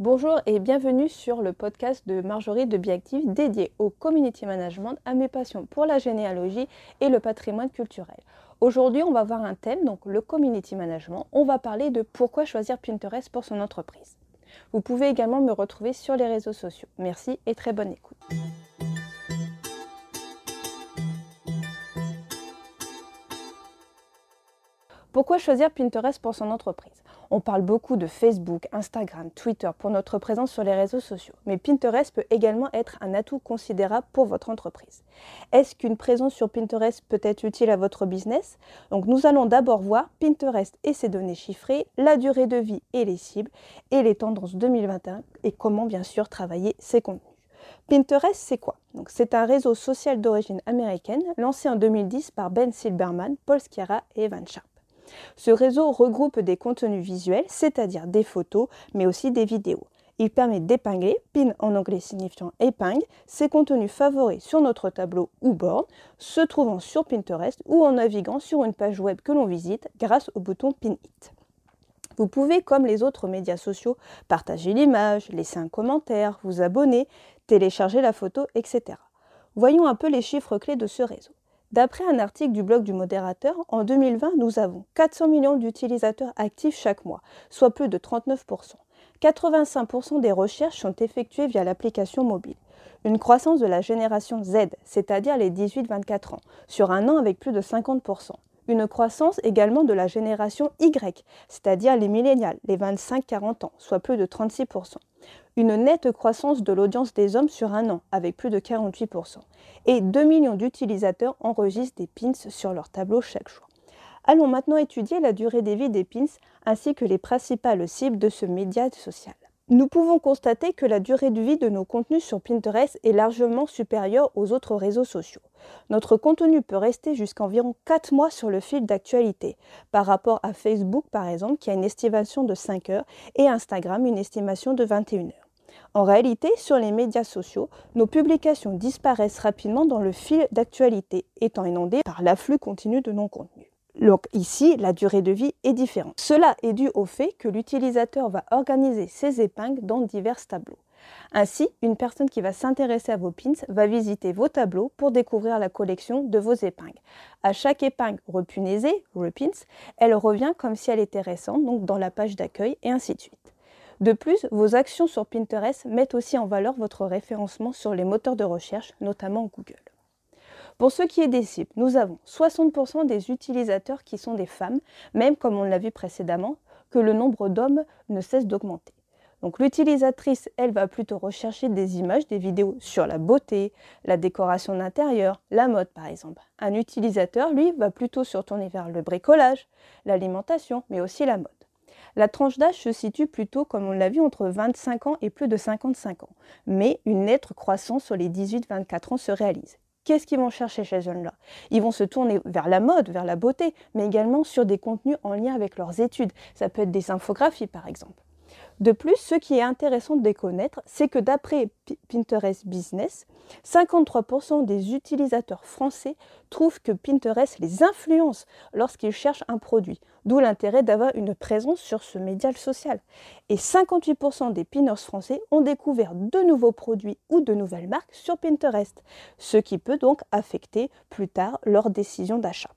Bonjour et bienvenue sur le podcast de Marjorie de Biactive dédié au community management, à mes passions pour la généalogie et le patrimoine culturel. Aujourd'hui, on va voir un thème, donc le community management. On va parler de pourquoi choisir Pinterest pour son entreprise. Vous pouvez également me retrouver sur les réseaux sociaux. Merci et très bonne écoute. Pourquoi choisir Pinterest pour son entreprise? On parle beaucoup de Facebook, Instagram, Twitter pour notre présence sur les réseaux sociaux, mais Pinterest peut également être un atout considérable pour votre entreprise. Est-ce qu'une présence sur Pinterest peut être utile à votre business? Donc nous allons d'abord voir Pinterest et ses données chiffrées, la durée de vie et les cibles, et les tendances 2021 et comment bien sûr travailler ces contenus. Pinterest, c'est quoi? C'est un réseau social d'origine américaine lancé en 2010 par Ben Silberman, Paul Sciarra et Evan Sharp. Ce réseau regroupe des contenus visuels, c'est-à-dire des photos, mais aussi des vidéos. Il permet d'épingler, pin en anglais signifiant épingle, ses contenus favoris sur notre tableau ou board, se trouvant sur Pinterest ou en naviguant sur une page web que l'on visite grâce au bouton Pin It. Vous pouvez, comme les autres médias sociaux, partager l'image, laisser un commentaire, vous abonner, télécharger la photo, etc. Voyons un peu les chiffres clés de ce réseau. D'après un article du blog du modérateur, en 2020, nous avons 400 millions d'utilisateurs actifs chaque mois, soit plus de 39%. 85% des recherches sont effectuées via l'application mobile. Une croissance de la génération Z, c'est-à-dire les 18-24 ans, sur un an avec plus de 50%. Une croissance également de la génération Y, c'est-à-dire les millénials, les 25-40 ans, soit plus de 36% une nette croissance de l'audience des hommes sur un an, avec plus de 48%. Et 2 millions d'utilisateurs enregistrent des pins sur leur tableau chaque jour. Allons maintenant étudier la durée des vies des pins ainsi que les principales cibles de ce média social. Nous pouvons constater que la durée de vie de nos contenus sur Pinterest est largement supérieure aux autres réseaux sociaux. Notre contenu peut rester jusqu'à environ 4 mois sur le fil d'actualité, par rapport à Facebook par exemple qui a une estimation de 5 heures et Instagram une estimation de 21 heures. En réalité, sur les médias sociaux, nos publications disparaissent rapidement dans le fil d'actualité, étant inondées par l'afflux continu de non-contenus. Donc ici, la durée de vie est différente. Cela est dû au fait que l'utilisateur va organiser ses épingles dans divers tableaux. Ainsi, une personne qui va s'intéresser à vos pins va visiter vos tableaux pour découvrir la collection de vos épingles. À chaque épingle repunaisée, repins, elle revient comme si elle était récente, donc dans la page d'accueil et ainsi de suite. De plus, vos actions sur Pinterest mettent aussi en valeur votre référencement sur les moteurs de recherche, notamment Google. Pour ce qui est des cibles, nous avons 60% des utilisateurs qui sont des femmes, même comme on l'a vu précédemment, que le nombre d'hommes ne cesse d'augmenter. Donc l'utilisatrice, elle va plutôt rechercher des images, des vidéos sur la beauté, la décoration d'intérieur, la mode par exemple. Un utilisateur, lui, va plutôt se tourner vers le bricolage, l'alimentation, mais aussi la mode. La tranche d'âge se situe plutôt, comme on l'a vu, entre 25 ans et plus de 55 ans. Mais une nette croissance sur les 18-24 ans se réalise. Qu'est-ce qu'ils vont chercher chez ces jeunes-là? Ils vont se tourner vers la mode, vers la beauté, mais également sur des contenus en lien avec leurs études. Ça peut être des infographies, par exemple. De plus, ce qui est intéressant de connaître, c'est que d'après Pinterest Business, 53% des utilisateurs français trouvent que Pinterest les influence lorsqu'ils cherchent un produit, d'où l'intérêt d'avoir une présence sur ce média social. Et 58% des pinners français ont découvert de nouveaux produits ou de nouvelles marques sur Pinterest, ce qui peut donc affecter plus tard leur décision d'achat.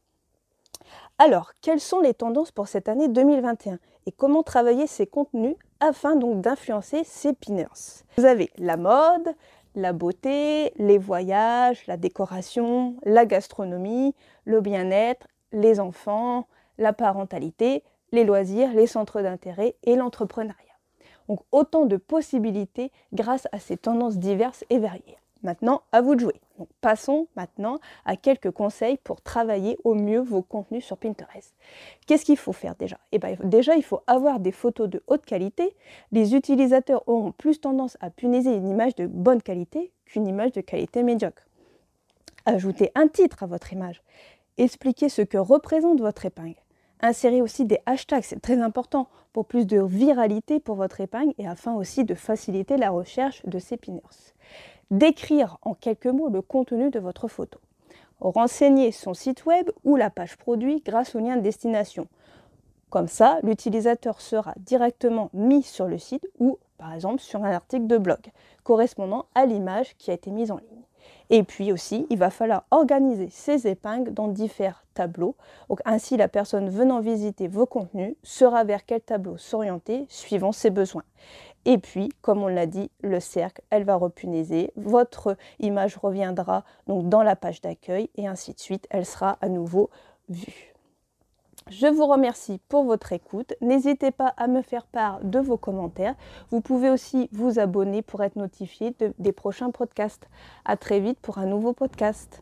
Alors, quelles sont les tendances pour cette année 2021 et comment travailler ces contenus afin donc d'influencer ces pinners Vous avez la mode, la beauté, les voyages, la décoration, la gastronomie, le bien-être, les enfants, la parentalité, les loisirs, les centres d'intérêt et l'entrepreneuriat. Donc autant de possibilités grâce à ces tendances diverses et variées. Maintenant, à vous de jouer. passons maintenant à quelques conseils pour travailler au mieux vos contenus sur Pinterest. Qu'est-ce qu'il faut faire déjà? Eh bien, déjà, il faut avoir des photos de haute qualité. Les utilisateurs auront plus tendance à punaiser une image de bonne qualité qu'une image de qualité médiocre. Ajoutez un titre à votre image. Expliquez ce que représente votre épingle. Insérez aussi des hashtags, c'est très important pour plus de viralité pour votre épingle et afin aussi de faciliter la recherche de ces pinners décrire en quelques mots le contenu de votre photo. Renseigner son site web ou la page produit grâce au lien de destination. Comme ça, l'utilisateur sera directement mis sur le site ou par exemple sur un article de blog correspondant à l'image qui a été mise en ligne. Et puis aussi, il va falloir organiser ces épingles dans différents tableaux. Ainsi, la personne venant visiter vos contenus sera vers quel tableau s'orienter suivant ses besoins. Et puis, comme on l'a dit, le cercle, elle va repunaiser, votre image reviendra donc dans la page d'accueil et ainsi de suite, elle sera à nouveau vue. Je vous remercie pour votre écoute. N'hésitez pas à me faire part de vos commentaires. Vous pouvez aussi vous abonner pour être notifié des prochains podcasts. À très vite pour un nouveau podcast.